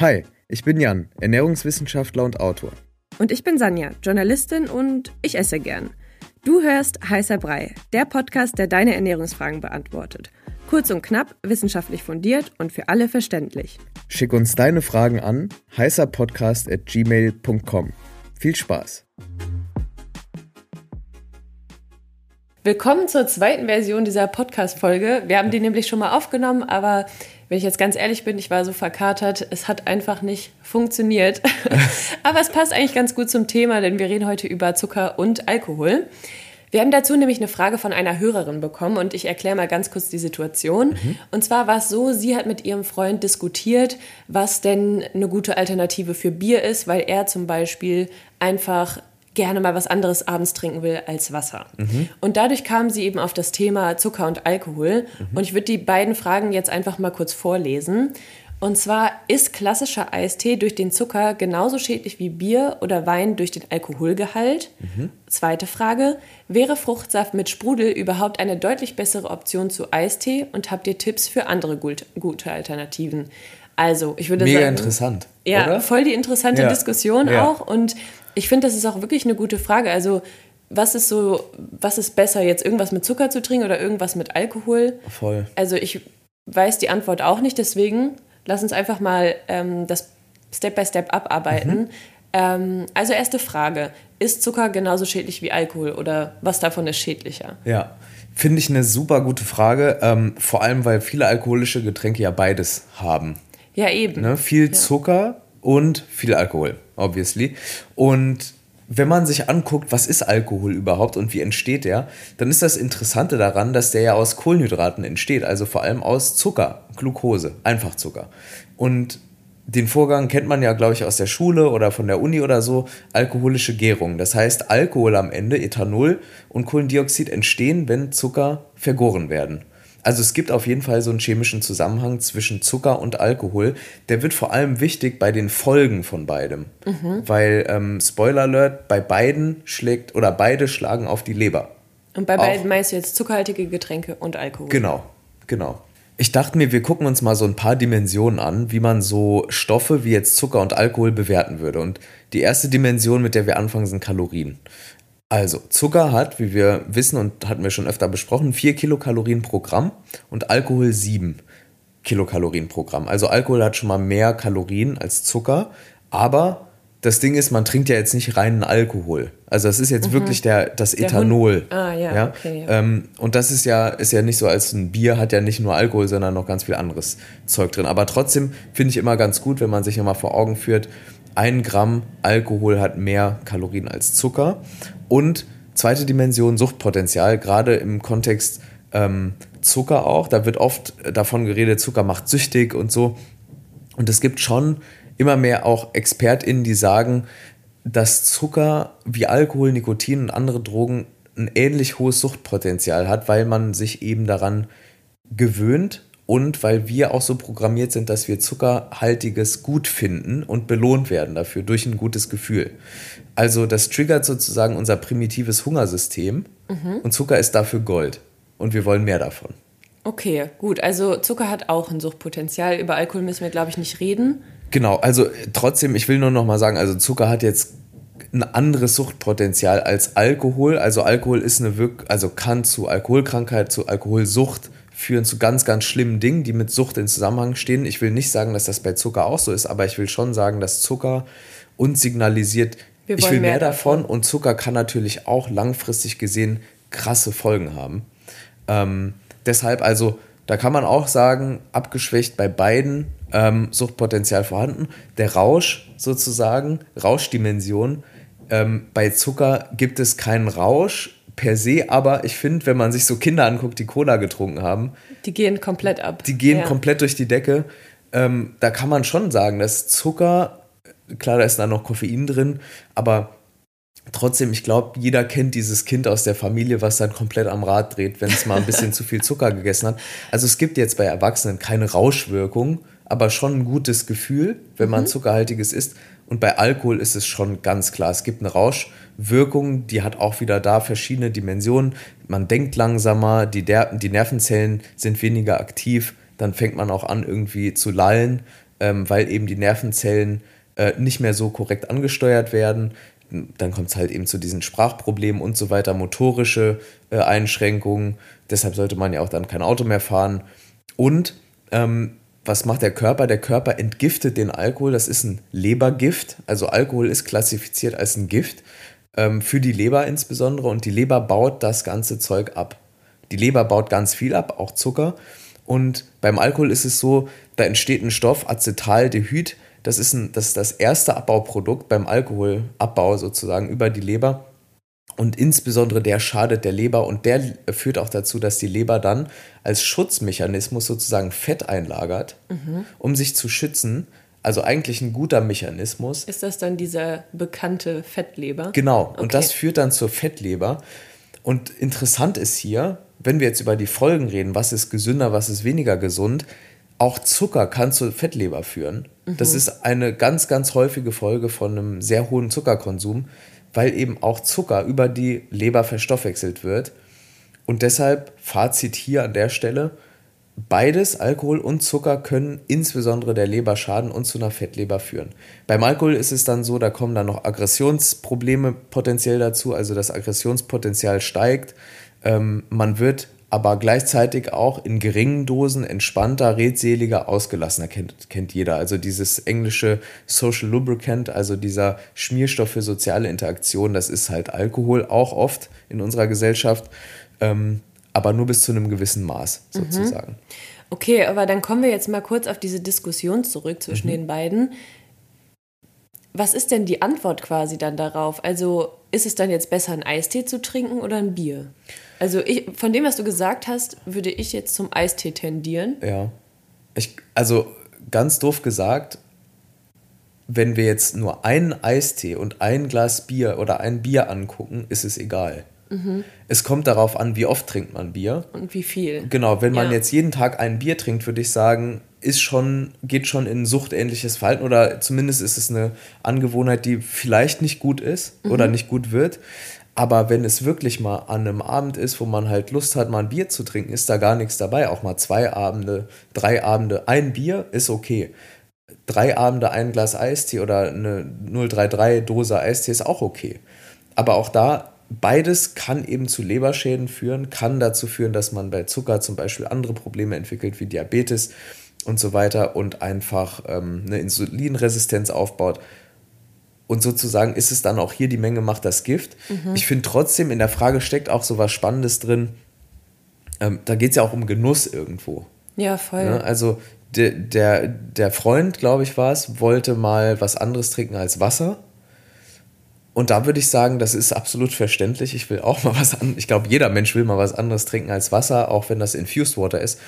Hi, ich bin Jan, Ernährungswissenschaftler und Autor. Und ich bin Sanja, Journalistin und ich esse gern. Du hörst Heißer Brei, der Podcast, der deine Ernährungsfragen beantwortet. Kurz und knapp, wissenschaftlich fundiert und für alle verständlich. Schick uns deine Fragen an heißerpodcast.gmail.com. Viel Spaß! Willkommen zur zweiten Version dieser Podcast-Folge. Wir haben die nämlich schon mal aufgenommen, aber wenn ich jetzt ganz ehrlich bin, ich war so verkatert, es hat einfach nicht funktioniert. aber es passt eigentlich ganz gut zum Thema, denn wir reden heute über Zucker und Alkohol. Wir haben dazu nämlich eine Frage von einer Hörerin bekommen und ich erkläre mal ganz kurz die Situation. Mhm. Und zwar war es so, sie hat mit ihrem Freund diskutiert, was denn eine gute Alternative für Bier ist, weil er zum Beispiel einfach gerne mal was anderes abends trinken will als Wasser. Mhm. Und dadurch kam sie eben auf das Thema Zucker und Alkohol. Mhm. Und ich würde die beiden Fragen jetzt einfach mal kurz vorlesen. Und zwar, ist klassischer Eistee durch den Zucker genauso schädlich wie Bier oder Wein durch den Alkoholgehalt? Mhm. Zweite Frage, wäre Fruchtsaft mit Sprudel überhaupt eine deutlich bessere Option zu Eistee und habt ihr Tipps für andere gut, gute Alternativen? Also, ich würde Mega sagen. Mega interessant. Ja, oder? voll die interessante ja. Diskussion ja. auch. Und ich finde, das ist auch wirklich eine gute Frage. Also, was ist so, was ist besser, jetzt irgendwas mit Zucker zu trinken oder irgendwas mit Alkohol? Voll. Also, ich weiß die Antwort auch nicht, deswegen lass uns einfach mal ähm, das Step by Step abarbeiten. Mhm. Ähm, also, erste Frage: Ist Zucker genauso schädlich wie Alkohol oder was davon ist schädlicher? Ja. Finde ich eine super gute Frage, ähm, vor allem weil viele alkoholische Getränke ja beides haben. Ja, eben. Ne? Viel Zucker und viel Alkohol, obviously. Und wenn man sich anguckt, was ist Alkohol überhaupt und wie entsteht der, dann ist das Interessante daran, dass der ja aus Kohlenhydraten entsteht, also vor allem aus Zucker, Glucose, Einfachzucker. Und den Vorgang kennt man ja, glaube ich, aus der Schule oder von der Uni oder so, alkoholische Gärung. Das heißt, Alkohol am Ende, Ethanol und Kohlendioxid entstehen, wenn Zucker vergoren werden. Also es gibt auf jeden Fall so einen chemischen Zusammenhang zwischen Zucker und Alkohol. Der wird vor allem wichtig bei den Folgen von beidem. Mhm. Weil, ähm, Spoiler Alert, bei beiden schlägt oder beide schlagen auf die Leber. Und bei beiden meinst du jetzt zuckerhaltige Getränke und Alkohol? Genau, genau. Ich dachte mir, wir gucken uns mal so ein paar Dimensionen an, wie man so Stoffe wie jetzt Zucker und Alkohol bewerten würde. Und die erste Dimension, mit der wir anfangen, sind Kalorien. Also, Zucker hat, wie wir wissen und hatten wir schon öfter besprochen, 4 Kilokalorien pro Gramm und Alkohol 7 Kilokalorien pro Gramm. Also Alkohol hat schon mal mehr Kalorien als Zucker, aber das Ding ist, man trinkt ja jetzt nicht reinen Alkohol. Also das ist jetzt mhm. wirklich der, das der Ethanol. Hund. Ah, ja, ja? Okay, ja. Ähm, und das ist ja, ist ja nicht so, als ein Bier hat ja nicht nur Alkohol, sondern noch ganz viel anderes Zeug drin. Aber trotzdem finde ich immer ganz gut, wenn man sich nochmal vor Augen führt, ein Gramm Alkohol hat mehr Kalorien als Zucker. Und zweite Dimension, Suchtpotenzial, gerade im Kontext ähm, Zucker auch. Da wird oft davon geredet, Zucker macht süchtig und so. Und es gibt schon immer mehr auch ExpertInnen, die sagen, dass Zucker wie Alkohol, Nikotin und andere Drogen ein ähnlich hohes Suchtpotenzial hat, weil man sich eben daran gewöhnt und weil wir auch so programmiert sind, dass wir Zuckerhaltiges gut finden und belohnt werden dafür durch ein gutes Gefühl. Also das triggert sozusagen unser primitives Hungersystem mhm. und Zucker ist dafür Gold und wir wollen mehr davon. Okay, gut. Also Zucker hat auch ein Suchtpotenzial. Über Alkohol müssen wir, glaube ich, nicht reden. Genau, also trotzdem, ich will nur noch mal sagen, also Zucker hat jetzt ein anderes Suchtpotenzial als Alkohol. Also Alkohol ist eine Wirk also kann zu Alkoholkrankheit, zu Alkoholsucht führen zu ganz, ganz schlimmen Dingen, die mit Sucht in Zusammenhang stehen. Ich will nicht sagen, dass das bei Zucker auch so ist, aber ich will schon sagen, dass Zucker uns signalisiert, ich will mehr, mehr davon. und Zucker kann natürlich auch langfristig gesehen krasse Folgen haben. Ähm, deshalb also, da kann man auch sagen, abgeschwächt bei beiden ähm, Suchtpotenzial vorhanden. Der Rausch sozusagen, Rauschdimension, ähm, bei Zucker gibt es keinen Rausch, per se, aber ich finde, wenn man sich so Kinder anguckt, die Cola getrunken haben, die gehen komplett ab. Die gehen ja. komplett durch die Decke. Ähm, da kann man schon sagen, dass Zucker, klar, da ist da noch Koffein drin, aber trotzdem, ich glaube, jeder kennt dieses Kind aus der Familie, was dann komplett am Rad dreht, wenn es mal ein bisschen zu viel Zucker gegessen hat. Also es gibt jetzt bei Erwachsenen keine Rauschwirkung, aber schon ein gutes Gefühl, wenn man mhm. zuckerhaltiges isst. Und bei Alkohol ist es schon ganz klar, es gibt eine Rauschwirkung, die hat auch wieder da verschiedene Dimensionen. Man denkt langsamer, die, Der die Nervenzellen sind weniger aktiv, dann fängt man auch an irgendwie zu lallen. ähm, weil eben die Nervenzellen äh, nicht mehr so korrekt angesteuert werden. Dann kommt es halt eben zu diesen Sprachproblemen und so weiter, motorische äh, Einschränkungen. Deshalb sollte man ja auch dann kein Auto mehr fahren. Und ähm, was macht der Körper? Der Körper entgiftet den Alkohol. Das ist ein Lebergift. Also Alkohol ist klassifiziert als ein Gift ähm, für die Leber insbesondere. Und die Leber baut das ganze Zeug ab. Die Leber baut ganz viel ab, auch Zucker. Und beim Alkohol ist es so, da entsteht ein Stoff, Acetaldehyd. Das ist, ein, das ist das erste Abbauprodukt beim Alkoholabbau sozusagen über die Leber. Und insbesondere der schadet der Leber und der führt auch dazu, dass die Leber dann als Schutzmechanismus sozusagen Fett einlagert, mhm. um sich zu schützen. Also eigentlich ein guter Mechanismus. Ist das dann dieser bekannte Fettleber? Genau. Okay. Und das führt dann zur Fettleber. Und interessant ist hier, wenn wir jetzt über die Folgen reden, was ist gesünder, was ist weniger gesund, auch Zucker kann zur Fettleber führen. Mhm. Das ist eine ganz, ganz häufige Folge von einem sehr hohen Zuckerkonsum weil eben auch Zucker über die Leber verstoffwechselt wird. Und deshalb, Fazit hier an der Stelle, beides, Alkohol und Zucker, können insbesondere der Leber schaden und zu einer Fettleber führen. Beim Alkohol ist es dann so, da kommen dann noch Aggressionsprobleme potenziell dazu, also das Aggressionspotenzial steigt. Ähm, man wird aber gleichzeitig auch in geringen Dosen entspannter, redseliger, ausgelassener, kennt, kennt jeder. Also dieses englische Social Lubricant, also dieser Schmierstoff für soziale Interaktion, das ist halt Alkohol auch oft in unserer Gesellschaft, ähm, aber nur bis zu einem gewissen Maß mhm. sozusagen. Okay, aber dann kommen wir jetzt mal kurz auf diese Diskussion zurück zwischen mhm. den beiden. Was ist denn die Antwort quasi dann darauf? Also ist es dann jetzt besser, einen Eistee zu trinken oder ein Bier? Also ich, von dem, was du gesagt hast, würde ich jetzt zum Eistee tendieren. Ja. Ich, also ganz doof gesagt, wenn wir jetzt nur einen Eistee und ein Glas Bier oder ein Bier angucken, ist es egal. Mhm. Es kommt darauf an, wie oft trinkt man Bier. Und wie viel. Genau, wenn man ja. jetzt jeden Tag ein Bier trinkt, würde ich sagen, ist schon, geht schon in suchtähnliches Verhalten oder zumindest ist es eine Angewohnheit, die vielleicht nicht gut ist mhm. oder nicht gut wird. Aber wenn es wirklich mal an einem Abend ist, wo man halt Lust hat, mal ein Bier zu trinken, ist da gar nichts dabei. Auch mal zwei Abende, drei Abende, ein Bier ist okay. Drei Abende, ein Glas Eistee oder eine 033 Dose Eistee ist auch okay. Aber auch da, beides kann eben zu Leberschäden führen, kann dazu führen, dass man bei Zucker zum Beispiel andere Probleme entwickelt, wie Diabetes und so weiter und einfach ähm, eine Insulinresistenz aufbaut. Und sozusagen ist es dann auch hier, die Menge macht das Gift. Mhm. Ich finde trotzdem, in der Frage steckt auch so was Spannendes drin. Ähm, da geht es ja auch um Genuss irgendwo. Ja, voll. Ne? Also der, der, der Freund, glaube ich, war es, wollte mal was anderes trinken als Wasser. Und da würde ich sagen, das ist absolut verständlich. Ich will auch mal was an. Ich glaube, jeder Mensch will mal was anderes trinken als Wasser, auch wenn das Infused Water ist.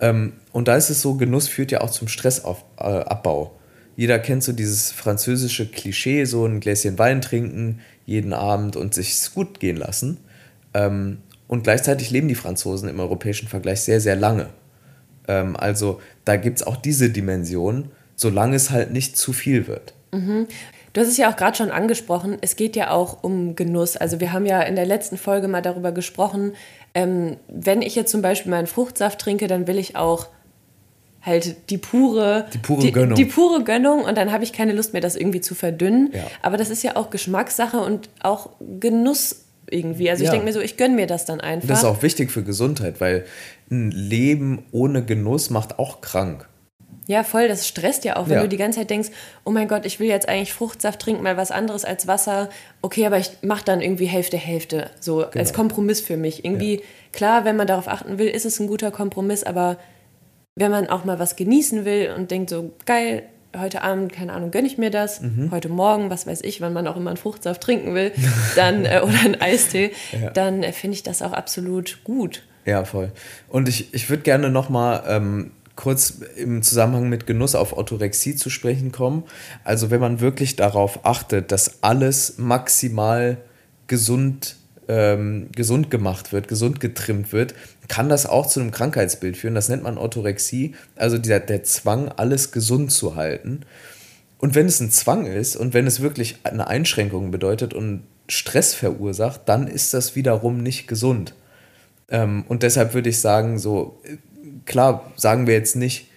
Ähm, und da ist es so, Genuss führt ja auch zum Stressabbau. Jeder kennt so dieses französische Klischee, so ein Gläschen Wein trinken jeden Abend und sich gut gehen lassen. Ähm, und gleichzeitig leben die Franzosen im europäischen Vergleich sehr, sehr lange. Ähm, also da gibt es auch diese Dimension, solange es halt nicht zu viel wird. Mhm. Du hast es ja auch gerade schon angesprochen, es geht ja auch um Genuss. Also wir haben ja in der letzten Folge mal darüber gesprochen, ähm, wenn ich jetzt zum Beispiel meinen Fruchtsaft trinke, dann will ich auch halt die pure, die pure Gönnung. Die, pure Gönnung und dann habe ich keine Lust mehr, das irgendwie zu verdünnen. Ja. Aber das ist ja auch Geschmackssache und auch Genuss irgendwie. Also ja. ich denke mir so, ich gönne mir das dann einfach. Das ist auch wichtig für Gesundheit, weil ein Leben ohne Genuss macht auch krank. Ja, voll, das stresst ja auch, wenn ja. du die ganze Zeit denkst, oh mein Gott, ich will jetzt eigentlich Fruchtsaft trinken, mal was anderes als Wasser. Okay, aber ich mache dann irgendwie Hälfte, Hälfte, so genau. als Kompromiss für mich. Irgendwie, ja. klar, wenn man darauf achten will, ist es ein guter Kompromiss, aber wenn man auch mal was genießen will und denkt so, geil, heute Abend, keine Ahnung, gönne ich mir das, mhm. heute Morgen, was weiß ich, wann man auch immer einen Fruchtsaft trinken will, dann äh, oder einen Eistee, ja. dann äh, finde ich das auch absolut gut. Ja, voll. Und ich, ich würde gerne noch mal ähm, kurz im Zusammenhang mit Genuss auf Orthorexie zu sprechen kommen. Also wenn man wirklich darauf achtet, dass alles maximal gesund ähm, gesund gemacht wird, gesund getrimmt wird, kann das auch zu einem Krankheitsbild führen. Das nennt man Orthorexie, also der, der Zwang, alles gesund zu halten. Und wenn es ein Zwang ist und wenn es wirklich eine Einschränkung bedeutet und Stress verursacht, dann ist das wiederum nicht gesund. Ähm, und deshalb würde ich sagen, so klar sagen wir jetzt nicht,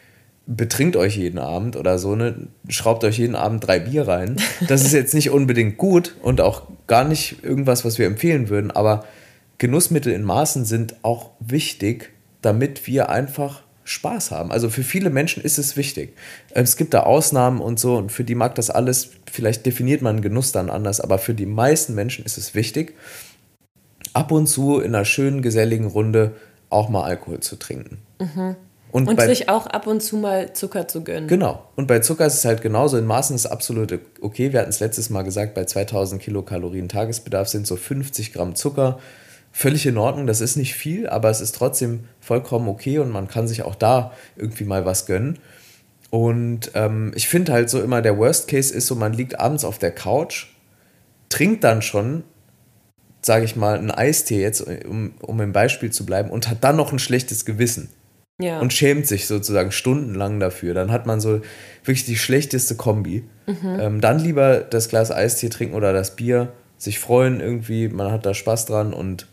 betrinkt euch jeden Abend oder so, ne? Schraubt euch jeden Abend drei Bier rein. Das ist jetzt nicht unbedingt gut und auch gar nicht irgendwas, was wir empfehlen würden, aber Genussmittel in Maßen sind auch wichtig, damit wir einfach Spaß haben. Also für viele Menschen ist es wichtig. Es gibt da Ausnahmen und so und für die mag das alles, vielleicht definiert man Genuss dann anders, aber für die meisten Menschen ist es wichtig, ab und zu in einer schönen, geselligen Runde auch mal Alkohol zu trinken. Mhm. Und, und bei, sich auch ab und zu mal Zucker zu gönnen. Genau. Und bei Zucker ist es halt genauso. In Maßen ist es absolut okay. Wir hatten es letztes Mal gesagt, bei 2000 Kilokalorien Tagesbedarf sind so 50 Gramm Zucker. Völlig in Ordnung. Das ist nicht viel, aber es ist trotzdem vollkommen okay und man kann sich auch da irgendwie mal was gönnen. Und ähm, ich finde halt so immer, der Worst Case ist so, man liegt abends auf der Couch, trinkt dann schon sage ich mal, einen Eistee jetzt, um, um im Beispiel zu bleiben, und hat dann noch ein schlechtes Gewissen. Ja. Und schämt sich sozusagen stundenlang dafür. Dann hat man so wirklich die schlechteste Kombi. Mhm. Ähm, dann lieber das Glas Eistee trinken oder das Bier, sich freuen irgendwie, man hat da Spaß dran und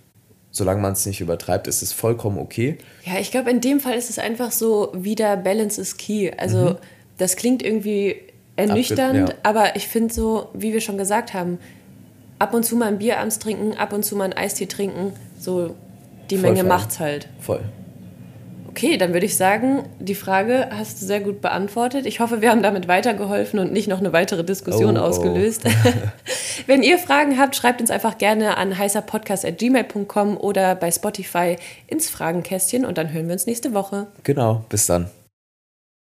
solange man es nicht übertreibt, ist es vollkommen okay. Ja, ich glaube, in dem Fall ist es einfach so wieder Balance is key. Also mhm. das klingt irgendwie ernüchternd, ja. aber ich finde so, wie wir schon gesagt haben, ab und zu mal ein Bier abends trinken, ab und zu mal ein Eistee trinken, so die Voll Menge voll. macht's halt. Voll. Okay, dann würde ich sagen, die Frage hast du sehr gut beantwortet. Ich hoffe, wir haben damit weitergeholfen und nicht noch eine weitere Diskussion oh, oh. ausgelöst. Oh. Wenn ihr Fragen habt, schreibt uns einfach gerne an heißerpodcast.gmail.com oder bei Spotify ins Fragenkästchen und dann hören wir uns nächste Woche. Genau, bis dann.